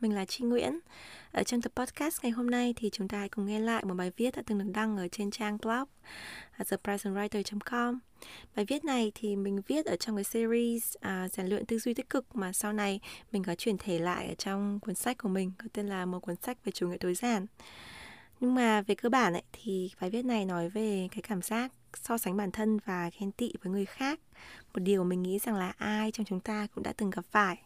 mình là Chi Nguyễn. Ở trong tập podcast ngày hôm nay thì chúng ta hãy cùng nghe lại một bài viết đã từng được đăng ở trên trang blog à, thepresentwriter.com. Bài viết này thì mình viết ở trong cái series à, rèn luyện tư duy tích cực mà sau này mình có chuyển thể lại ở trong cuốn sách của mình có tên là một cuốn sách về chủ nghĩa tối giản. Nhưng mà về cơ bản ấy, thì bài viết này nói về cái cảm giác so sánh bản thân và ghen tị với người khác. Một điều mình nghĩ rằng là ai trong chúng ta cũng đã từng gặp phải.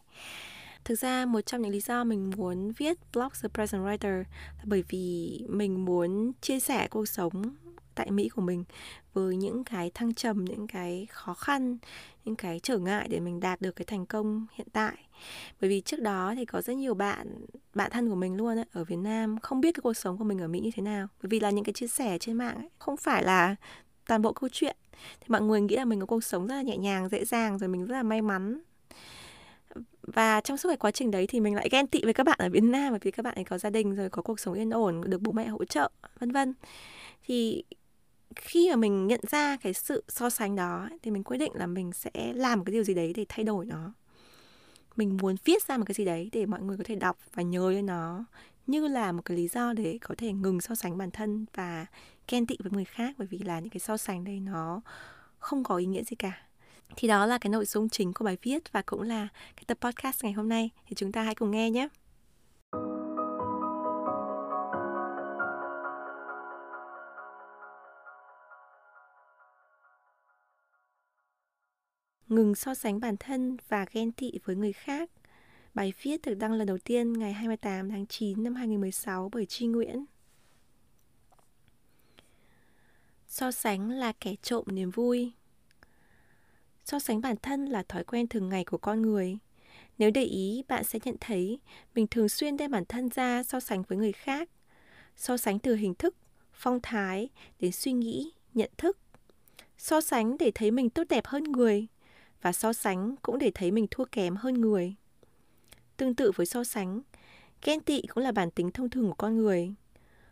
Thực ra một trong những lý do mình muốn viết blog The Present Writer là bởi vì mình muốn chia sẻ cuộc sống tại Mỹ của mình với những cái thăng trầm, những cái khó khăn, những cái trở ngại để mình đạt được cái thành công hiện tại. Bởi vì trước đó thì có rất nhiều bạn, bạn thân của mình luôn ấy, ở Việt Nam không biết cái cuộc sống của mình ở Mỹ như thế nào. Bởi vì là những cái chia sẻ trên mạng ấy, không phải là toàn bộ câu chuyện. Thì mọi người nghĩ là mình có cuộc sống rất là nhẹ nhàng, dễ dàng rồi mình rất là may mắn và trong suốt cái quá trình đấy thì mình lại ghen tị với các bạn ở Việt Nam, bởi vì các bạn ấy có gia đình rồi, có cuộc sống yên ổn, được bố mẹ hỗ trợ, vân vân. Thì khi mà mình nhận ra cái sự so sánh đó thì mình quyết định là mình sẽ làm một cái điều gì đấy để thay đổi nó. Mình muốn viết ra một cái gì đấy để mọi người có thể đọc và nhớ lên nó, như là một cái lý do để có thể ngừng so sánh bản thân và ghen tị với người khác, bởi vì là những cái so sánh đây nó không có ý nghĩa gì cả thì đó là cái nội dung chính của bài viết và cũng là cái tập podcast ngày hôm nay. Thì chúng ta hãy cùng nghe nhé. Ngừng so sánh bản thân và ghen tị với người khác. Bài viết được đăng lần đầu tiên ngày 28 tháng 9 năm 2016 bởi Tri Nguyễn. So sánh là kẻ trộm niềm vui so sánh bản thân là thói quen thường ngày của con người. Nếu để ý, bạn sẽ nhận thấy mình thường xuyên đem bản thân ra so sánh với người khác, so sánh từ hình thức, phong thái đến suy nghĩ, nhận thức. So sánh để thấy mình tốt đẹp hơn người và so sánh cũng để thấy mình thua kém hơn người. Tương tự với so sánh, ghen tị cũng là bản tính thông thường của con người.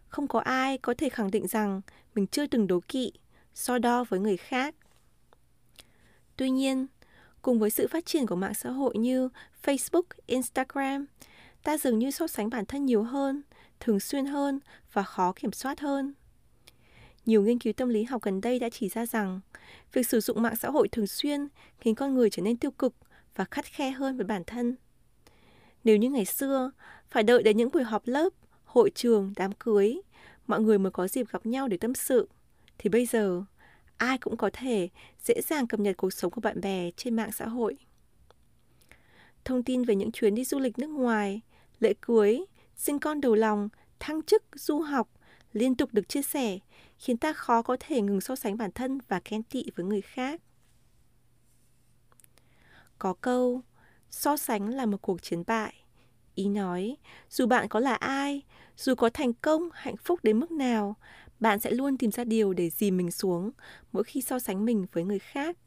Không có ai có thể khẳng định rằng mình chưa từng đố kỵ, so đo với người khác. Tuy nhiên, cùng với sự phát triển của mạng xã hội như Facebook, Instagram, ta dường như so sánh bản thân nhiều hơn, thường xuyên hơn và khó kiểm soát hơn. Nhiều nghiên cứu tâm lý học gần đây đã chỉ ra rằng việc sử dụng mạng xã hội thường xuyên khiến con người trở nên tiêu cực và khắt khe hơn với bản thân. Nếu như ngày xưa, phải đợi đến những buổi họp lớp, hội trường, đám cưới, mọi người mới có dịp gặp nhau để tâm sự, thì bây giờ ai cũng có thể dễ dàng cập nhật cuộc sống của bạn bè trên mạng xã hội. Thông tin về những chuyến đi du lịch nước ngoài, lễ cưới, sinh con đầu lòng, thăng chức, du học liên tục được chia sẻ, khiến ta khó có thể ngừng so sánh bản thân và ghen tị với người khác. Có câu, so sánh là một cuộc chiến bại. Ý nói, dù bạn có là ai, dù có thành công, hạnh phúc đến mức nào, bạn sẽ luôn tìm ra điều để dìm mình xuống mỗi khi so sánh mình với người khác.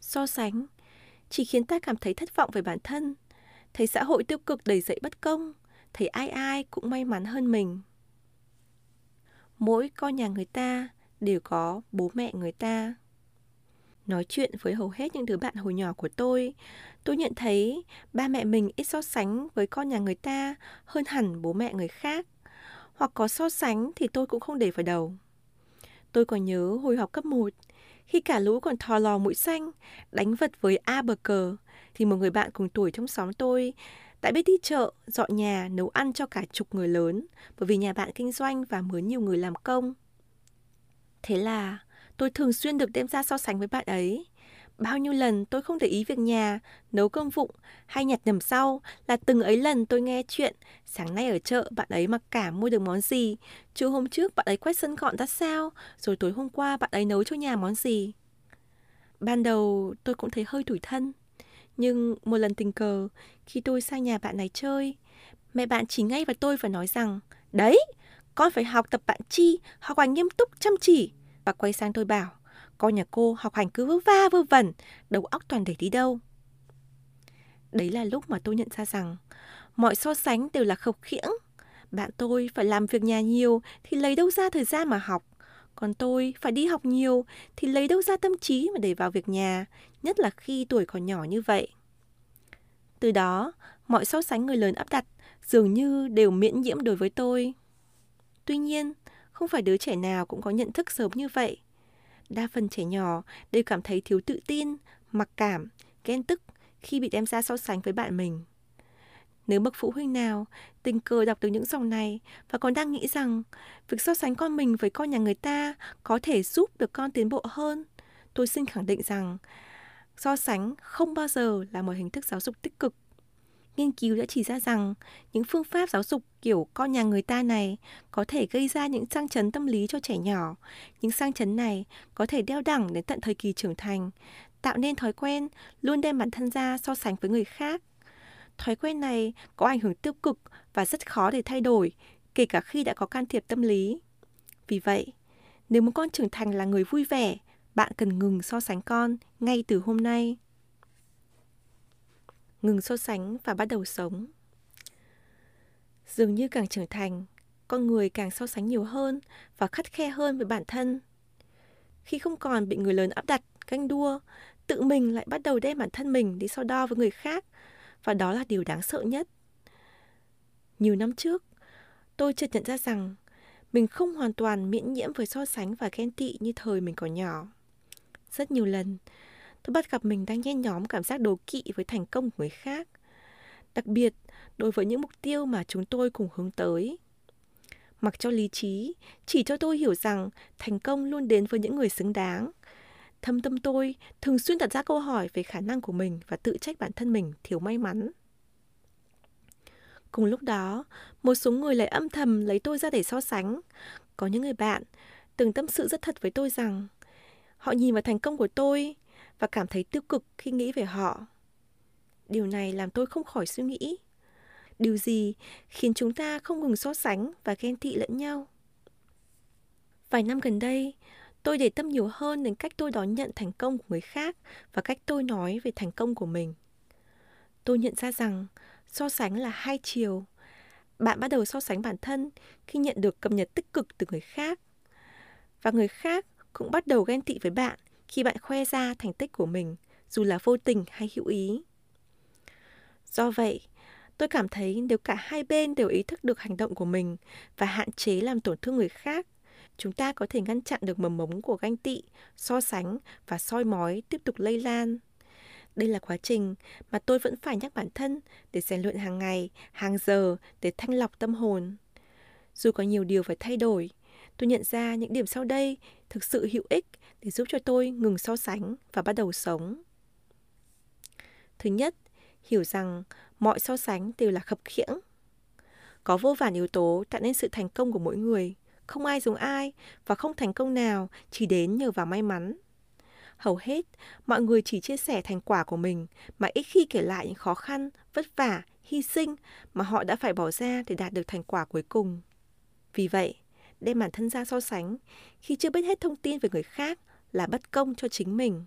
So sánh chỉ khiến ta cảm thấy thất vọng về bản thân, thấy xã hội tiêu cực đầy dậy bất công, thấy ai ai cũng may mắn hơn mình. Mỗi con nhà người ta đều có bố mẹ người ta. Nói chuyện với hầu hết những đứa bạn hồi nhỏ của tôi, tôi nhận thấy ba mẹ mình ít so sánh với con nhà người ta hơn hẳn bố mẹ người khác hoặc có so sánh thì tôi cũng không để vào đầu. Tôi còn nhớ hồi học cấp 1, khi cả lũ còn thò lò mũi xanh, đánh vật với A bờ cờ, thì một người bạn cùng tuổi trong xóm tôi đã biết đi chợ, dọn nhà, nấu ăn cho cả chục người lớn, bởi vì nhà bạn kinh doanh và mướn nhiều người làm công. Thế là tôi thường xuyên được đem ra so sánh với bạn ấy, Bao nhiêu lần tôi không để ý việc nhà, nấu cơm vụng hay nhặt nhầm sau là từng ấy lần tôi nghe chuyện sáng nay ở chợ bạn ấy mặc cả mua được món gì, chiều hôm trước bạn ấy quét sân gọn ra sao, rồi tối hôm qua bạn ấy nấu cho nhà món gì. Ban đầu tôi cũng thấy hơi tủi thân, nhưng một lần tình cờ khi tôi sang nhà bạn này chơi, Mẹ bạn chỉ ngay vào tôi và nói rằng, đấy, con phải học tập bạn chi, học hành nghiêm túc chăm chỉ. Và quay sang tôi bảo, con nhà cô học hành cứ vơ va vơ vẩn, đầu óc toàn để đi đâu. Đấy là lúc mà tôi nhận ra rằng mọi so sánh đều là khập khiễng. Bạn tôi phải làm việc nhà nhiều thì lấy đâu ra thời gian mà học. Còn tôi phải đi học nhiều thì lấy đâu ra tâm trí mà để vào việc nhà, nhất là khi tuổi còn nhỏ như vậy. Từ đó, mọi so sánh người lớn áp đặt dường như đều miễn nhiễm đối với tôi. Tuy nhiên, không phải đứa trẻ nào cũng có nhận thức sớm như vậy. Đa phần trẻ nhỏ đều cảm thấy thiếu tự tin, mặc cảm, ghen tức khi bị đem ra so sánh với bạn mình. Nếu bậc phụ huynh nào tình cờ đọc được những dòng này và còn đang nghĩ rằng việc so sánh con mình với con nhà người ta có thể giúp được con tiến bộ hơn, tôi xin khẳng định rằng so sánh không bao giờ là một hình thức giáo dục tích cực. Nghiên cứu đã chỉ ra rằng những phương pháp giáo dục kiểu con nhà người ta này có thể gây ra những sang chấn tâm lý cho trẻ nhỏ. Những sang chấn này có thể đeo đẳng đến tận thời kỳ trưởng thành, tạo nên thói quen luôn đem bản thân ra so sánh với người khác. Thói quen này có ảnh hưởng tiêu cực và rất khó để thay đổi, kể cả khi đã có can thiệp tâm lý. Vì vậy, nếu muốn con trưởng thành là người vui vẻ, bạn cần ngừng so sánh con ngay từ hôm nay. Ngừng so sánh và bắt đầu sống. Dường như càng trưởng thành, con người càng so sánh nhiều hơn và khắt khe hơn với bản thân. Khi không còn bị người lớn áp đặt, ganh đua, tự mình lại bắt đầu đem bản thân mình đi so đo với người khác và đó là điều đáng sợ nhất. Nhiều năm trước, tôi chợt nhận ra rằng mình không hoàn toàn miễn nhiễm với so sánh và ghen tị như thời mình còn nhỏ. Rất nhiều lần, tôi bắt gặp mình đang nhen nhóm cảm giác đố kỵ với thành công của người khác. Đặc biệt, đối với những mục tiêu mà chúng tôi cùng hướng tới. Mặc cho lý trí, chỉ cho tôi hiểu rằng thành công luôn đến với những người xứng đáng. Thâm tâm tôi thường xuyên đặt ra câu hỏi về khả năng của mình và tự trách bản thân mình thiếu may mắn. Cùng lúc đó, một số người lại âm thầm lấy tôi ra để so sánh. Có những người bạn từng tâm sự rất thật với tôi rằng họ nhìn vào thành công của tôi và cảm thấy tiêu cực khi nghĩ về họ. Điều này làm tôi không khỏi suy nghĩ. Điều gì khiến chúng ta không ngừng so sánh và ghen tị lẫn nhau? Vài năm gần đây, tôi để tâm nhiều hơn đến cách tôi đón nhận thành công của người khác và cách tôi nói về thành công của mình. Tôi nhận ra rằng so sánh là hai chiều. Bạn bắt đầu so sánh bản thân khi nhận được cập nhật tích cực từ người khác. Và người khác cũng bắt đầu ghen tị với bạn khi bạn khoe ra thành tích của mình, dù là vô tình hay hữu ý. Do vậy, tôi cảm thấy nếu cả hai bên đều ý thức được hành động của mình và hạn chế làm tổn thương người khác, chúng ta có thể ngăn chặn được mầm mống của ganh tị, so sánh và soi mói tiếp tục lây lan. Đây là quá trình mà tôi vẫn phải nhắc bản thân để rèn luyện hàng ngày, hàng giờ để thanh lọc tâm hồn. Dù có nhiều điều phải thay đổi, tôi nhận ra những điểm sau đây thực sự hữu ích để giúp cho tôi ngừng so sánh và bắt đầu sống. Thứ nhất, hiểu rằng mọi so sánh đều là khập khiễng. Có vô vàn yếu tố tạo nên sự thành công của mỗi người, không ai giống ai và không thành công nào chỉ đến nhờ vào may mắn. Hầu hết, mọi người chỉ chia sẻ thành quả của mình mà ít khi kể lại những khó khăn, vất vả, hy sinh mà họ đã phải bỏ ra để đạt được thành quả cuối cùng. Vì vậy, đem bản thân ra so sánh khi chưa biết hết thông tin về người khác là bất công cho chính mình.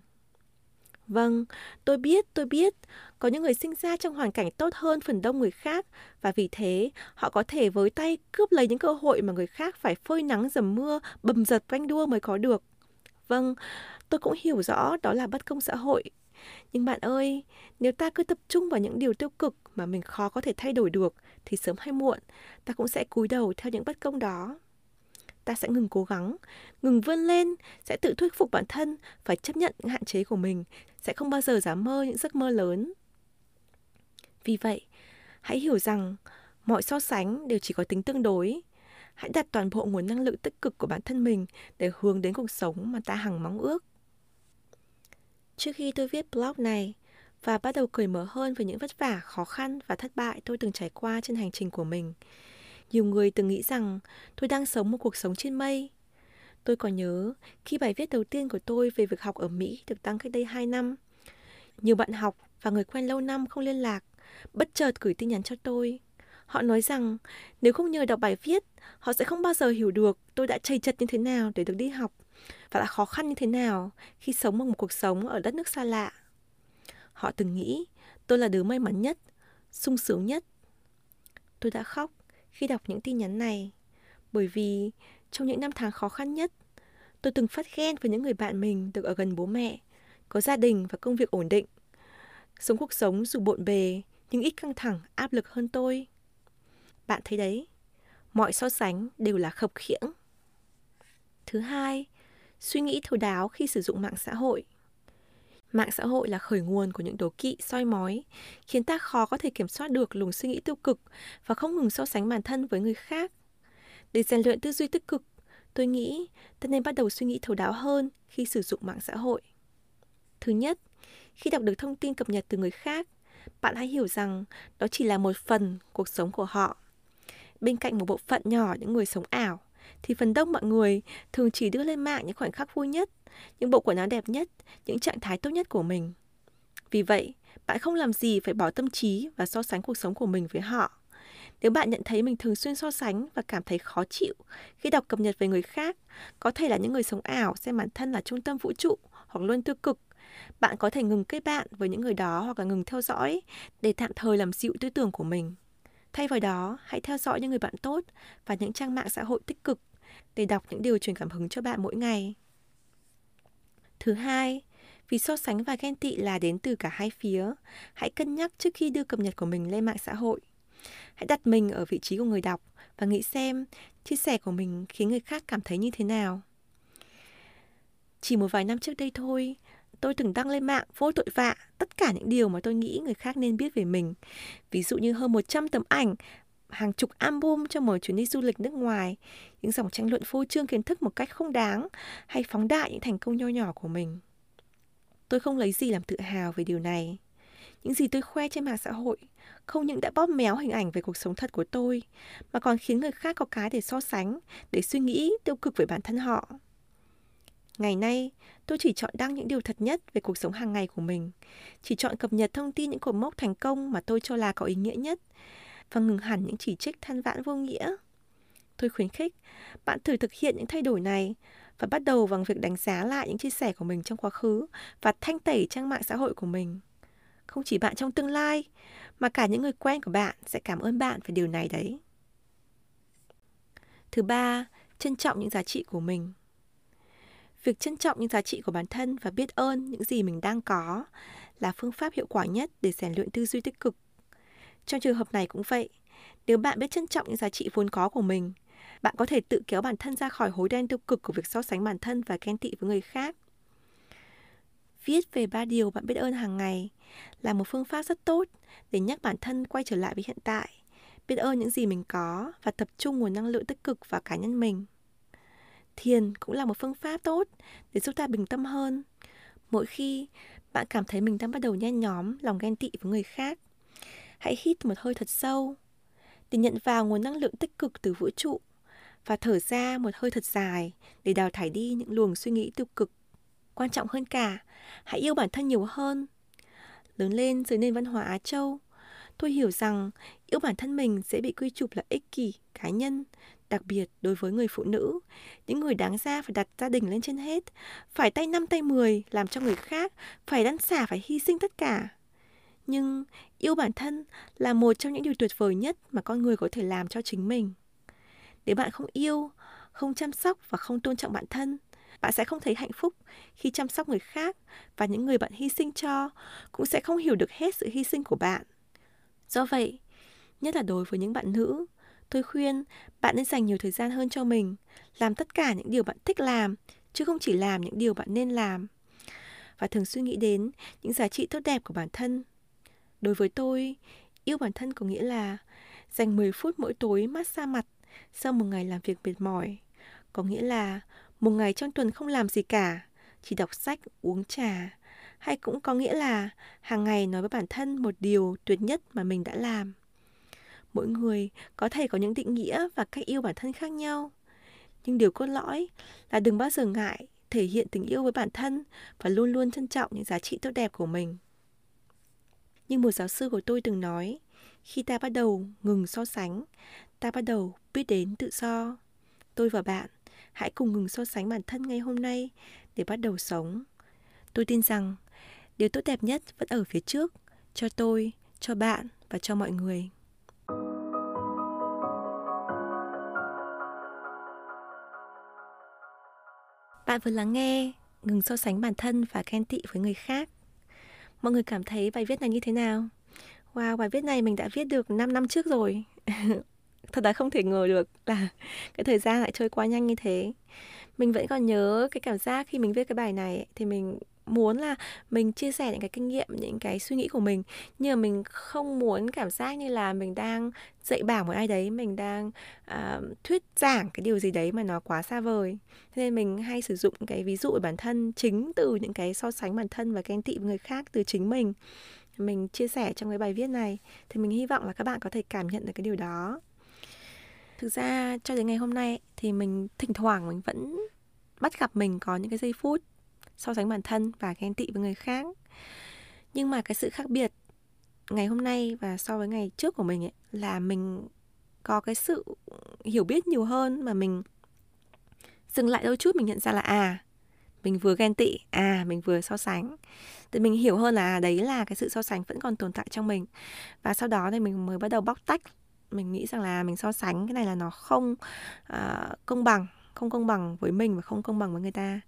Vâng, tôi biết, tôi biết, có những người sinh ra trong hoàn cảnh tốt hơn phần đông người khác và vì thế họ có thể với tay cướp lấy những cơ hội mà người khác phải phơi nắng dầm mưa, bầm giật quanh đua mới có được. Vâng, tôi cũng hiểu rõ đó là bất công xã hội. Nhưng bạn ơi, nếu ta cứ tập trung vào những điều tiêu cực mà mình khó có thể thay đổi được thì sớm hay muộn ta cũng sẽ cúi đầu theo những bất công đó ta sẽ ngừng cố gắng, ngừng vươn lên, sẽ tự thuyết phục bản thân phải chấp nhận những hạn chế của mình, sẽ không bao giờ dám mơ những giấc mơ lớn. Vì vậy, hãy hiểu rằng mọi so sánh đều chỉ có tính tương đối. Hãy đặt toàn bộ nguồn năng lượng tích cực của bản thân mình để hướng đến cuộc sống mà ta hằng mong ước. Trước khi tôi viết blog này và bắt đầu cởi mở hơn về những vất vả, khó khăn và thất bại tôi từng trải qua trên hành trình của mình, nhiều người từng nghĩ rằng tôi đang sống một cuộc sống trên mây. Tôi còn nhớ khi bài viết đầu tiên của tôi về việc học ở Mỹ được đăng cách đây 2 năm. Nhiều bạn học và người quen lâu năm không liên lạc, bất chợt gửi tin nhắn cho tôi. Họ nói rằng nếu không nhờ đọc bài viết, họ sẽ không bao giờ hiểu được tôi đã chầy chật như thế nào để được đi học và đã khó khăn như thế nào khi sống bằng một cuộc sống ở đất nước xa lạ. Họ từng nghĩ tôi là đứa may mắn nhất, sung sướng nhất. Tôi đã khóc khi đọc những tin nhắn này bởi vì trong những năm tháng khó khăn nhất, tôi từng phát ghen với những người bạn mình được ở gần bố mẹ, có gia đình và công việc ổn định. Sống cuộc sống dù bộn bề nhưng ít căng thẳng, áp lực hơn tôi. Bạn thấy đấy, mọi so sánh đều là khập khiễng. Thứ hai, suy nghĩ thấu đáo khi sử dụng mạng xã hội. Mạng xã hội là khởi nguồn của những đố kỵ, soi mói, khiến ta khó có thể kiểm soát được luồng suy nghĩ tiêu cực và không ngừng so sánh bản thân với người khác. Để rèn luyện tư duy tích cực, tôi nghĩ ta nên bắt đầu suy nghĩ thấu đáo hơn khi sử dụng mạng xã hội. Thứ nhất, khi đọc được thông tin cập nhật từ người khác, bạn hãy hiểu rằng đó chỉ là một phần cuộc sống của họ. Bên cạnh một bộ phận nhỏ những người sống ảo, thì phần đông mọi người thường chỉ đưa lên mạng những khoảnh khắc vui nhất, những bộ quần áo đẹp nhất, những trạng thái tốt nhất của mình. Vì vậy, bạn không làm gì phải bỏ tâm trí và so sánh cuộc sống của mình với họ. Nếu bạn nhận thấy mình thường xuyên so sánh và cảm thấy khó chịu khi đọc cập nhật về người khác, có thể là những người sống ảo xem bản thân là trung tâm vũ trụ hoặc luôn tiêu cực, bạn có thể ngừng kết bạn với những người đó hoặc là ngừng theo dõi để tạm thời làm dịu tư tưởng của mình. Thay vào đó, hãy theo dõi những người bạn tốt và những trang mạng xã hội tích cực để đọc những điều truyền cảm hứng cho bạn mỗi ngày. Thứ hai, vì so sánh và ghen tị là đến từ cả hai phía, hãy cân nhắc trước khi đưa cập nhật của mình lên mạng xã hội. Hãy đặt mình ở vị trí của người đọc và nghĩ xem chia sẻ của mình khiến người khác cảm thấy như thế nào. Chỉ một vài năm trước đây thôi, tôi từng đăng lên mạng vô tội vạ tất cả những điều mà tôi nghĩ người khác nên biết về mình. Ví dụ như hơn 100 tấm ảnh, hàng chục album cho một chuyến đi du lịch nước ngoài, những dòng tranh luận phô trương kiến thức một cách không đáng hay phóng đại những thành công nho nhỏ của mình. Tôi không lấy gì làm tự hào về điều này. Những gì tôi khoe trên mạng xã hội không những đã bóp méo hình ảnh về cuộc sống thật của tôi, mà còn khiến người khác có cái để so sánh, để suy nghĩ tiêu cực về bản thân họ. Ngày nay, tôi chỉ chọn đăng những điều thật nhất về cuộc sống hàng ngày của mình, chỉ chọn cập nhật thông tin những cột mốc thành công mà tôi cho là có ý nghĩa nhất và ngừng hẳn những chỉ trích than vãn vô nghĩa. Tôi khuyến khích bạn thử thực hiện những thay đổi này và bắt đầu bằng việc đánh giá lại những chia sẻ của mình trong quá khứ và thanh tẩy trang mạng xã hội của mình. Không chỉ bạn trong tương lai, mà cả những người quen của bạn sẽ cảm ơn bạn về điều này đấy. Thứ ba, trân trọng những giá trị của mình. Việc trân trọng những giá trị của bản thân và biết ơn những gì mình đang có là phương pháp hiệu quả nhất để rèn luyện tư duy tích cực. Trong trường hợp này cũng vậy, nếu bạn biết trân trọng những giá trị vốn có của mình, bạn có thể tự kéo bản thân ra khỏi hối đen tiêu cực của việc so sánh bản thân và ghen tị với người khác. Viết về ba điều bạn biết ơn hàng ngày là một phương pháp rất tốt để nhắc bản thân quay trở lại với hiện tại, biết ơn những gì mình có và tập trung nguồn năng lượng tích cực vào cá nhân mình. Thiền cũng là một phương pháp tốt để giúp ta bình tâm hơn. Mỗi khi bạn cảm thấy mình đang bắt đầu nhen nhóm lòng ghen tị với người khác, hãy hít một hơi thật sâu để nhận vào nguồn năng lượng tích cực từ vũ trụ và thở ra một hơi thật dài để đào thải đi những luồng suy nghĩ tiêu cực. Quan trọng hơn cả, hãy yêu bản thân nhiều hơn. Lớn lên dưới nền văn hóa Á Châu, tôi hiểu rằng yêu bản thân mình sẽ bị quy chụp là ích kỷ, cá nhân, đặc biệt đối với người phụ nữ, những người đáng ra phải đặt gia đình lên trên hết, phải tay năm tay mười làm cho người khác, phải đăn xả, phải hy sinh tất cả. Nhưng yêu bản thân là một trong những điều tuyệt vời nhất mà con người có thể làm cho chính mình. Nếu bạn không yêu, không chăm sóc và không tôn trọng bản thân, bạn sẽ không thấy hạnh phúc khi chăm sóc người khác và những người bạn hy sinh cho cũng sẽ không hiểu được hết sự hy sinh của bạn. Do vậy, nhất là đối với những bạn nữ, tôi khuyên bạn nên dành nhiều thời gian hơn cho mình, làm tất cả những điều bạn thích làm, chứ không chỉ làm những điều bạn nên làm. Và thường suy nghĩ đến những giá trị tốt đẹp của bản thân. Đối với tôi, yêu bản thân có nghĩa là dành 10 phút mỗi tối massage mặt sau một ngày làm việc mệt mỏi. Có nghĩa là một ngày trong tuần không làm gì cả, chỉ đọc sách, uống trà. Hay cũng có nghĩa là hàng ngày nói với bản thân một điều tuyệt nhất mà mình đã làm. Mỗi người có thể có những định nghĩa và cách yêu bản thân khác nhau. Nhưng điều cốt lõi là đừng bao giờ ngại thể hiện tình yêu với bản thân và luôn luôn trân trọng những giá trị tốt đẹp của mình. Nhưng một giáo sư của tôi từng nói, khi ta bắt đầu ngừng so sánh ta bắt đầu biết đến tự do tôi và bạn hãy cùng ngừng so sánh bản thân ngay hôm nay để bắt đầu sống tôi tin rằng điều tốt đẹp nhất vẫn ở phía trước cho tôi cho bạn và cho mọi người bạn vừa lắng nghe, ngừng so sánh bản thân và ghen tị với người khác. Mọi người cảm thấy bài viết này như thế nào? Wow, bài viết này mình đã viết được 5 năm trước rồi. Thật là không thể ngờ được là cái thời gian lại trôi qua nhanh như thế. Mình vẫn còn nhớ cái cảm giác khi mình viết cái bài này thì mình muốn là mình chia sẻ những cái kinh nghiệm những cái suy nghĩ của mình nhưng mà mình không muốn cảm giác như là mình đang dạy bảo một ai đấy mình đang uh, thuyết giảng cái điều gì đấy mà nó quá xa vời. Thế nên mình hay sử dụng cái ví dụ của bản thân chính từ những cái so sánh bản thân và ghen tị với người khác từ chính mình. Mình chia sẻ trong cái bài viết này thì mình hy vọng là các bạn có thể cảm nhận được cái điều đó. Thực ra cho đến ngày hôm nay thì mình thỉnh thoảng mình vẫn bắt gặp mình có những cái giây phút so sánh bản thân và ghen tị với người khác. Nhưng mà cái sự khác biệt ngày hôm nay và so với ngày trước của mình ấy, là mình có cái sự hiểu biết nhiều hơn mà mình dừng lại đôi chút mình nhận ra là à mình vừa ghen tị à mình vừa so sánh. Thì mình hiểu hơn là à, đấy là cái sự so sánh vẫn còn tồn tại trong mình. Và sau đó thì mình mới bắt đầu bóc tách. Mình nghĩ rằng là mình so sánh cái này là nó không uh, công bằng không công bằng với mình và không công bằng với người ta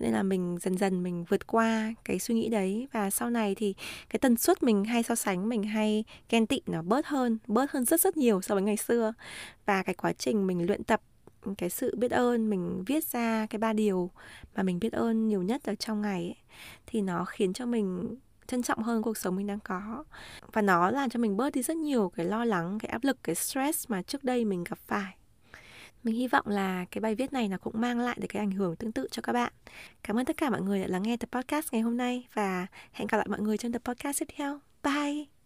nên là mình dần dần mình vượt qua cái suy nghĩ đấy. Và sau này thì cái tần suất mình hay so sánh mình hay ghen tị nó bớt hơn bớt hơn rất rất nhiều so với ngày xưa. Và cái quá trình mình luyện tập cái sự biết ơn mình viết ra cái ba điều mà mình biết ơn nhiều nhất ở trong ngày ấy, thì nó khiến cho mình trân trọng hơn cuộc sống mình đang có. Và nó làm cho mình bớt đi rất nhiều cái lo lắng cái áp lực cái stress mà trước đây mình gặp phải mình hy vọng là cái bài viết này nó cũng mang lại được cái ảnh hưởng tương tự cho các bạn. Cảm ơn tất cả mọi người đã lắng nghe tập podcast ngày hôm nay và hẹn gặp lại mọi người trong tập podcast tiếp theo. Bye!